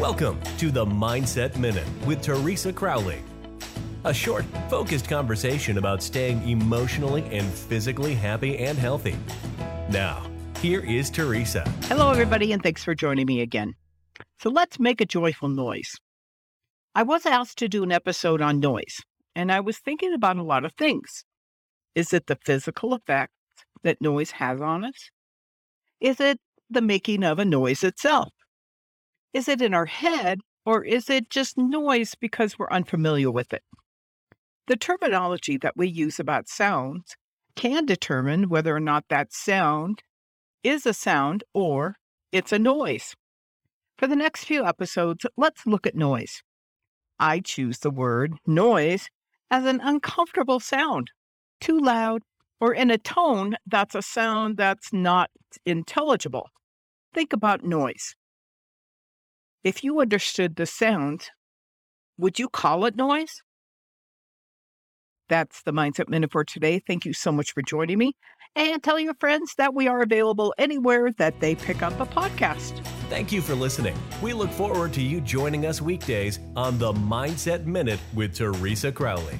Welcome to the Mindset Minute with Teresa Crowley. A short, focused conversation about staying emotionally and physically happy and healthy. Now, here is Teresa. Hello, everybody, and thanks for joining me again. So let's make a joyful noise. I was asked to do an episode on noise, and I was thinking about a lot of things. Is it the physical effect that noise has on us? Is it the making of a noise itself? Is it in our head, or is it just noise because we're unfamiliar with it? The terminology that we use about sounds can determine whether or not that sound is a sound or it's a noise. For the next few episodes, let's look at noise. I choose the word noise as an uncomfortable sound, too loud, or in a tone that's a sound that's not intelligible. Think about noise. If you understood the sound, would you call it noise? That's the Mindset Minute for today. Thank you so much for joining me. And tell your friends that we are available anywhere that they pick up a podcast. Thank you for listening. We look forward to you joining us weekdays on the Mindset Minute with Teresa Crowley.